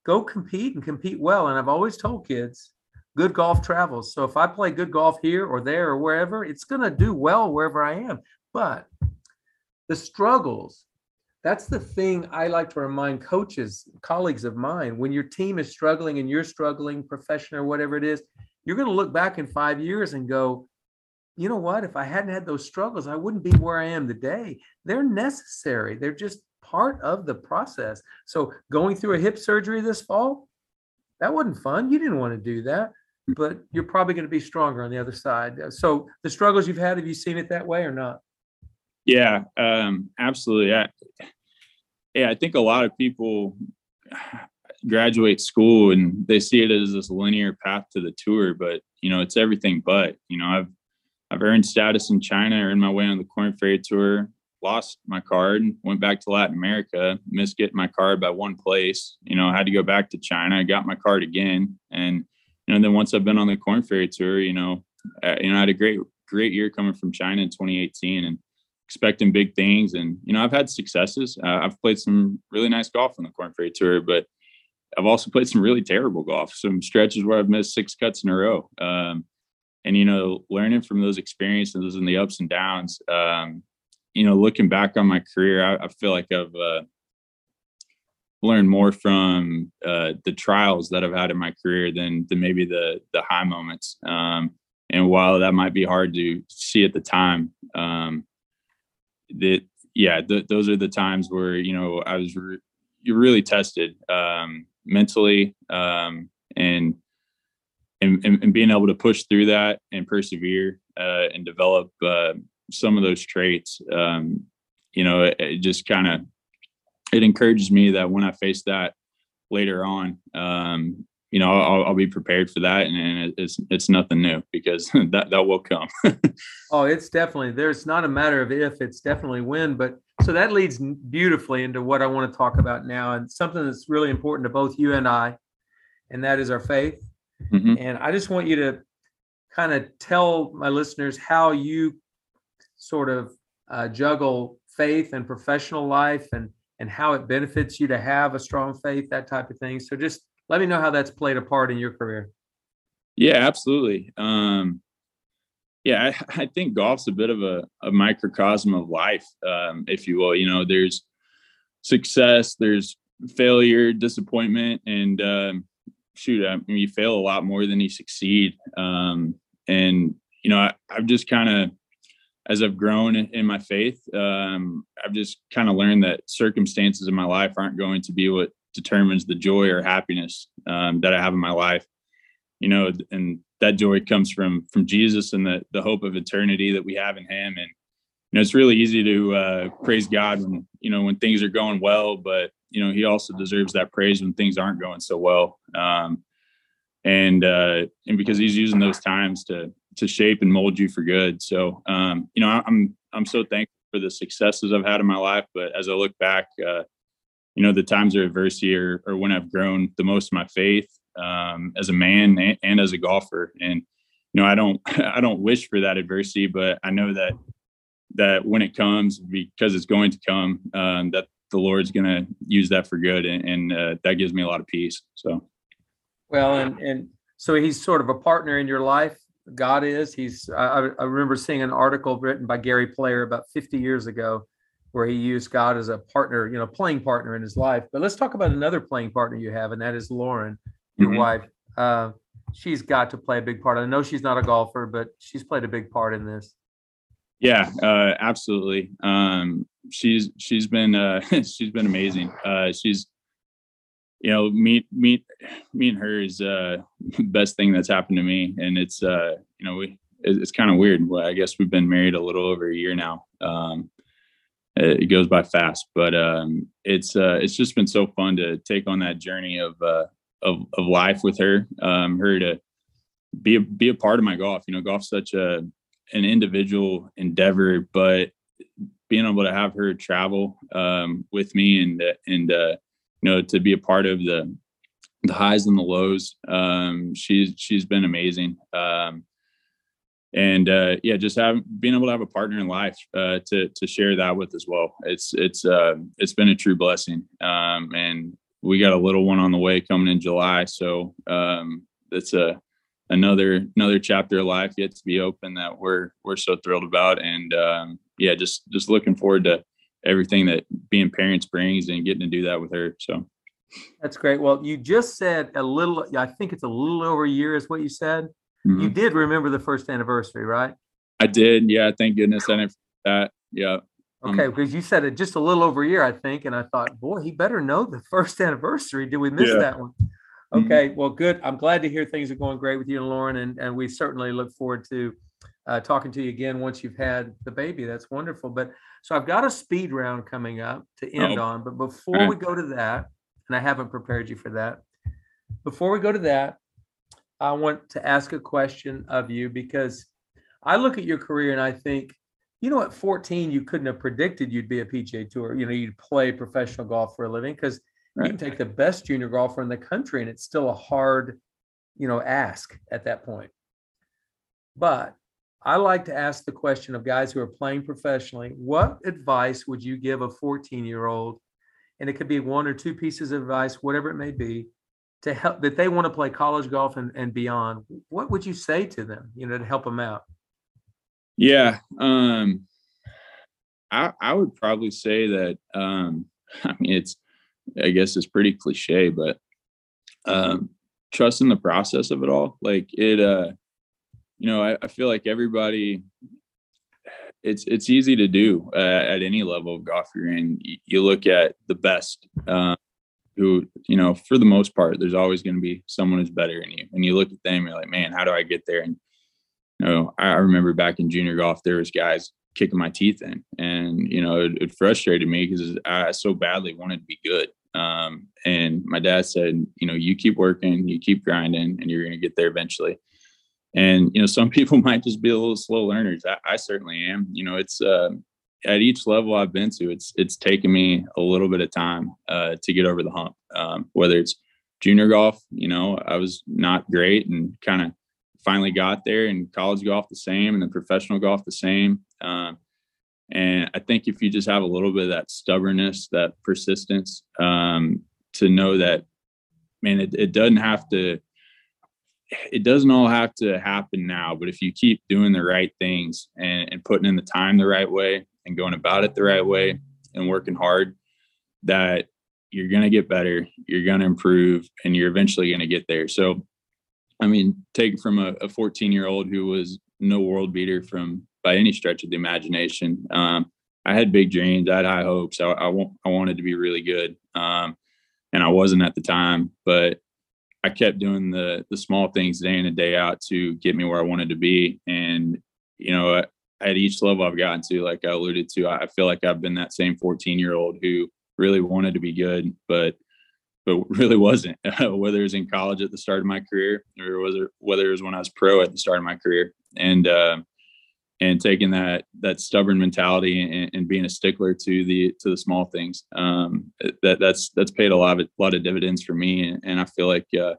go compete and compete well. And I've always told kids, good golf travels. So if I play good golf here or there or wherever, it's going to do well wherever I am. But the struggles, that's the thing I like to remind coaches, colleagues of mine. When your team is struggling and you're struggling, profession or whatever it is, you're going to look back in five years and go, you know what? If I hadn't had those struggles, I wouldn't be where I am today. They're necessary. They're just part of the process. So going through a hip surgery this fall, that wasn't fun. You didn't want to do that, but you're probably going to be stronger on the other side. So the struggles you've had, have you seen it that way or not? Yeah, um, absolutely. I, yeah, I think a lot of people graduate school and they see it as this linear path to the tour, but you know, it's everything but. You know, I've I've earned status in China, earned my way on the Korn Ferry Tour, lost my card, went back to Latin America, missed getting my card by one place. You know, had to go back to China. Got my card again, and you know, then once I've been on the Korn Ferry Tour, you know, I, you know, I had a great great year coming from China in 2018, and expecting big things. And you know, I've had successes. Uh, I've played some really nice golf on the Korn Ferry Tour, but I've also played some really terrible golf. Some stretches where I've missed six cuts in a row. Um, and you know learning from those experiences and the ups and downs um, you know looking back on my career i, I feel like i've uh, learned more from uh, the trials that i've had in my career than than maybe the the high moments um, and while that might be hard to see at the time um, that yeah th- those are the times where you know i was re- you're really tested um, mentally um, and and, and, being able to push through that and persevere uh, and develop uh, some of those traits um, you know it, it just kind of it encourages me that when i face that later on um, you know I'll, I'll, be prepared for that and, and, it's it's nothing new because [LAUGHS] that that will come. [LAUGHS] Oh it's definitely there's not a matter of if it's definitely when but so that leads beautifully into what i want to talk about now and something that's really important to both you and i and that is our faith. Mm-hmm. And I just want you to kind of tell my listeners how you sort of uh, juggle faith and professional life and and how it benefits you to have a strong faith that type of thing. So just let me know how that's played a part in your career. Yeah absolutely. Um yeah i, I think golf's a bit of a, a microcosm of life um if you will you know there's success there's failure disappointment and um shoot, I mean, you fail a lot more than you succeed. Um, and you know, I, have just kind of, as I've grown in my faith, um, I've just kind of learned that circumstances in my life aren't going to be what determines the joy or happiness um, that I have in my life. You know, and that joy comes from from Jesus and the the hope of eternity that we have in Him. And you know, it's really easy to uh, praise God when you know when things are going well, but you know he also deserves that praise when things aren't going so well. Um, and uh, and because he's using those times to to shape and mold you for good. So um, you know i'm i'm so thankful for the successes i've had in my life but as i look back uh, you know the times of adversity or, or when i've grown the most in my faith um, as a man and, and as a golfer and you know i don't [LAUGHS] i don't wish for that adversity but i know that that when it comes because it's going to come um, that the Lord's going to use that for good, and, and uh, that gives me a lot of peace. So, well, and and so he's sort of a partner in your life. God is. He's. I, I remember seeing an article written by Gary Player about 50 years ago, where he used God as a partner, you know, playing partner in his life. But let's talk about another playing partner you have, and that is Lauren, your mm-hmm. wife. Uh, she's got to play a big part. I know she's not a golfer, but she's played a big part in this. Yeah, uh, absolutely. Um, she's she's been uh, [LAUGHS] she's been amazing. Uh, she's you know meet meet me and her is uh [LAUGHS] best thing that's happened to me, and it's uh you know we it's kind of weird. Well, I guess we've been married a little over a year now. Um, it goes by fast, but um, it's uh, it's just been so fun to take on that journey of uh, of of life with her. Um, her to be a, be a part of my golf. You know, golf's such a an individual endeavor, but being able to have her travel um, with me and and uh, you know to be a part of the the highs and the lows. Um, she's she's been amazing. Um, and uh, yeah, just having being able to have a partner in life uh, to to share that with as well. It's it's uh, it's been a true blessing. Um, and we got a little one on the way coming in July, so um, it's a another another chapter of life yet to be open that we're we're so thrilled about. And um, yeah, just just looking forward to everything that being parents brings and getting to do that with her. So that's great. Well, you just said a little. I think it's a little over a year, is what you said. Mm-hmm. You did remember the first anniversary, right? I did. Yeah. Thank goodness I didn't that. Yeah. Okay, um, because you said it just a little over a year, I think, and I thought, boy, he better know the [LAUGHS] first anniversary. Did we miss yeah. that one? Mm-hmm. Okay, mm-hmm. well, good. I'm glad to hear things are going great with you and Lauren, and and we certainly look forward to uh, talking to you again once you've had the baby. That's wonderful. But so I've got a speed round coming up to end oh. on, but before right. we go to that, and I haven't prepared you for that. Before we go to that, I want to ask a question of you because I look at your career and I think, you know, at 14, you couldn't have predicted you'd be a PGA Tour. You know, you'd play professional golf for a living because right. you can take the best junior golfer in the country and it's still a hard, you know, ask at that point. But I like to ask the question of guys who are playing professionally what advice would you give a 14 year old? And it could be one or two pieces of advice, whatever it may be, to help that they want to play college golf and, and beyond what would you say to them you know to help them out yeah um i i would probably say that um [LAUGHS] i mean it's i guess it's pretty cliche but um trust in the process of it all like it uh you know i, I feel like everybody it's it's easy to do uh, at any level of golf you're in you, you look at the best um, who, you know, for the most part, there's always going to be someone who's better than you. And you look at them, you're like, man, how do I get there? And know, I remember back in junior golf, there was guys kicking my teeth in, and you know, it, it frustrated me because I so badly wanted to be good. Um, and my dad said, you know, you keep working, you keep grinding, and you're going to get there eventually. And you know, some [LAUGHS] people might just be a little slow learners. I, I certainly am. You know, it's uh, at each level I've been to, it's it's taken me a little bit of time uh, to get over the hump. Um, whether it's junior golf, you know, I was not great and kind of finally got there, and college golf the same, and then professional golf the same. Um, and I think if you just have a little bit of that stubbornness, that persistence, um, to know that, man, it, it doesn't have to it doesn't all have to happen now, but if you keep doing the right things and, and, putting in the time the right way, and going about it the right way and working hard that you're going to get better, you're going to improve, and you're eventually going to get there. So, I mean, take from a 14 year old who was no world beater from by any stretch of the imagination. Um, I had big dreams, I had high hopes. I, I, I wanted to be really good, um, and I wasn't at the time, but I kept doing the the small things day in and day out to get me where I wanted to be. And you know, at each level I've gotten to, like I alluded to, I feel like I've been that same 14 year old who really wanted to be good, but but really wasn't. [LAUGHS] whether it was in college at the start of my career, or it whether it was when I was pro at the start of my career, and uh, and taking that that stubborn mentality and, and, being a stickler to the to the small things, um, that that's that's paid a lot of a lot of dividends for me, and, and I feel like uh,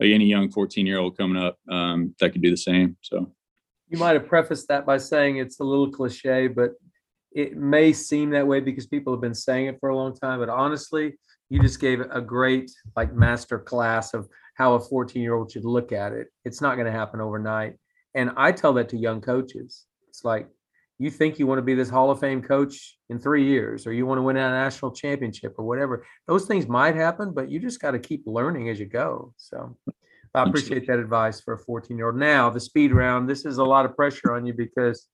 like any young 14 year old coming up um, that could do the same. So you might have prefaced that by saying it's a little cliche, but it may seem that way because people have been saying it for a long time. But honestly, you just gave a great like master class of how a 14 year old should look at it. It's not going to happen overnight. And I tell that to young coaches. It's like, you think you want to be this Hall of Fame coach in three years, or you want to win a national championship or whatever. Those things might happen, but you just got to keep learning as you go. So I appreciate that advice for a 14 year old. Now, the speed round, this is a lot of pressure on you because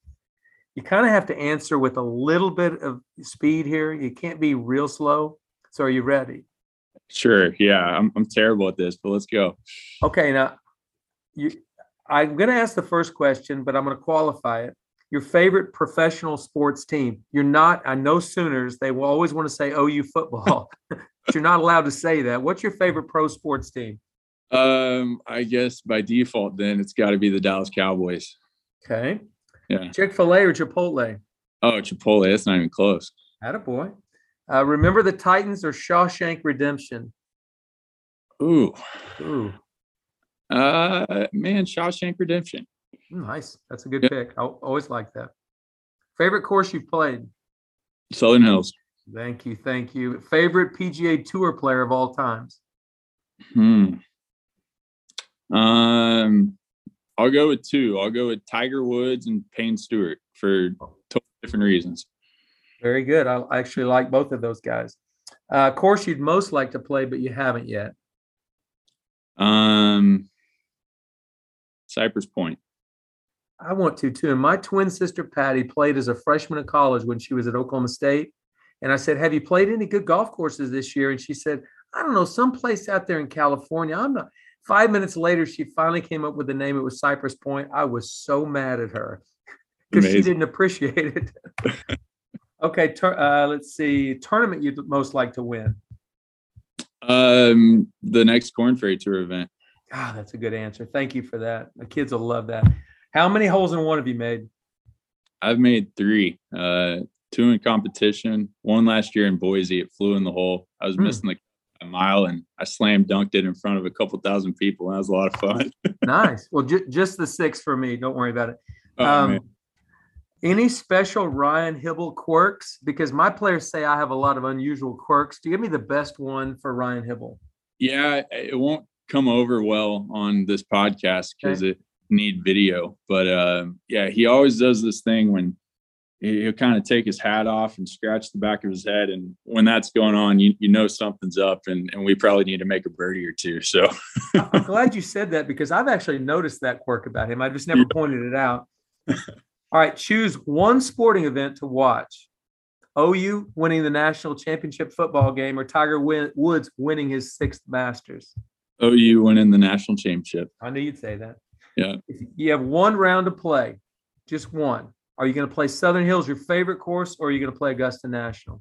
you kind of have to answer with a little bit of speed here. You can't be real slow. So, are you ready? Sure. Yeah, I'm, I'm terrible at this, but let's go. Okay. Now, you, I'm going to ask the first question, but I'm going to qualify it. Your favorite professional sports team? You're not, I know Sooners, they will always want to say OU football, [LAUGHS] but you're not allowed to say that. What's your favorite pro sports team? Um, I guess by default, then it's got to be the Dallas Cowboys. Okay. Yeah. Chick Fil A or Chipotle? Oh, Chipotle. That's not even close. Had a boy. Uh, remember the Titans or Shawshank Redemption? Ooh. Ooh. Uh, man, Shawshank Redemption. Nice. That's a good yep. pick. I always like that. Favorite course you've played? Southern Hills. Thank you. Thank you. Favorite PGA Tour player of all times? Hmm. Um, I'll go with two. I'll go with Tiger Woods and Payne Stewart for totally different reasons. Very good. I actually like both of those guys. Uh, course you'd most like to play, but you haven't yet. Um, Cypress Point. I want to too. And my twin sister Patty played as a freshman in college when she was at Oklahoma State. And I said, "Have you played any good golf courses this year?" And she said, "I don't know, some place out there in California." I'm not. Five minutes later, she finally came up with the name. It was Cypress Point. I was so mad at her because she didn't appreciate it. [LAUGHS] okay, tur- uh, let's see. Tournament you'd most like to win? Um, the next Korn Ferry Tour event. Ah, that's a good answer. Thank you for that. The kids will love that. How many holes in one have you made? I've made three. Uh, two in competition. One last year in Boise. It flew in the hole. I was hmm. missing the a mile and I slam dunked it in front of a couple thousand people. That was a lot of fun. [LAUGHS] nice. Well, ju- just the six for me. Don't worry about it. Oh, um, any special Ryan Hybl quirks? Because my players say I have a lot of unusual quirks. Do you give me the best one for Ryan Hybl? Yeah, it won't come over well on this podcast because okay. it need video. But uh, yeah, he always does this thing when he'll kind of take his hat off and scratch the back of his head. And when that's going on, you, you know something's up and, and we probably need to make a birdie or two. So [LAUGHS] I'm glad [LAUGHS] you said that because I've actually noticed that quirk about him. I just never pointed it out. [LAUGHS] All right, choose one sporting event to watch. OU winning the national championship football game or Tiger Woods winning his sixth Masters? OU winning the national championship. I knew you'd say that. Yeah. If you have one round to play, just one. Are you going to play Southern Hills, your favorite course, or are you going to play Augusta National?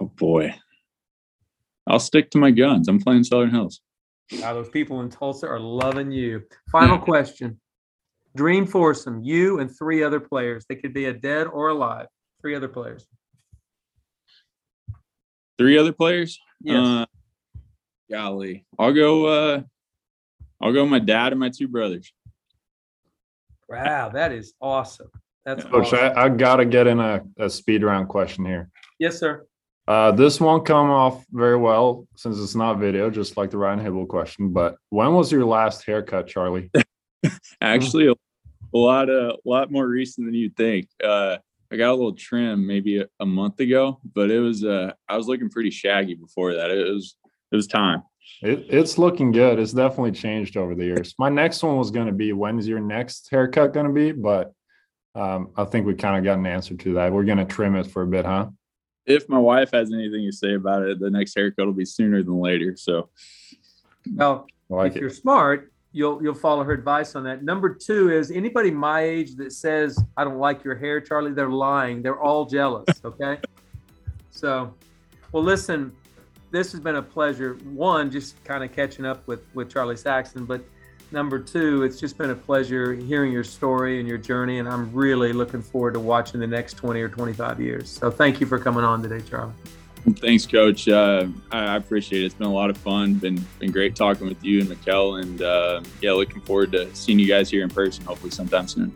Oh boy, I'll stick to my guns. I'm playing Southern Hills. Now, those people in Tulsa are loving you. Final question: Dream foursome, you and three other players. They could be a dead or alive. Three other players. Three other players. Yes. Uh, golly, I'll go. uh I'll go. My dad and my two brothers. Wow, that is awesome. That's Coach. awesome. I, I got to get in a, a speed round question here. Yes, sir. Uh, this won't come off very well since it's not video, just like the Ryan Hybl question. But when was your last haircut, Charlie? [LAUGHS] [LAUGHS] Actually, a, a lot of a lot more recent than you'd think. Uh, I got a little trim maybe a, a month ago, but it was uh, I was looking pretty shaggy before that. It was it was time. It, it's looking good. It's definitely changed over the years. My next one was going to be when's your next haircut going to be? But um, I think we kind of got an answer to that. We're going to trim it for a bit, huh? If my wife has anything to say about it, the next haircut will be sooner than later. So, well, like if it. you're smart, you'll you'll follow her advice on that. Number two is anybody my age that says I don't like your hair, Charlie, they're lying. They're all jealous. [LAUGHS] Okay, so well, listen this has been a pleasure. One, just kind of catching up with with Charlie Saxon, but number two, it's just been a pleasure hearing your story and your journey, and I'm really looking forward to watching the next 20 or 25 years. So thank you for coming on today, Charlie. Thanks, Coach. Uh, I, appreciate it. It's been a lot of fun. Been been great talking with you and Mikkel, and uh, yeah, looking forward to seeing you guys here in person. Hopefully, sometime soon.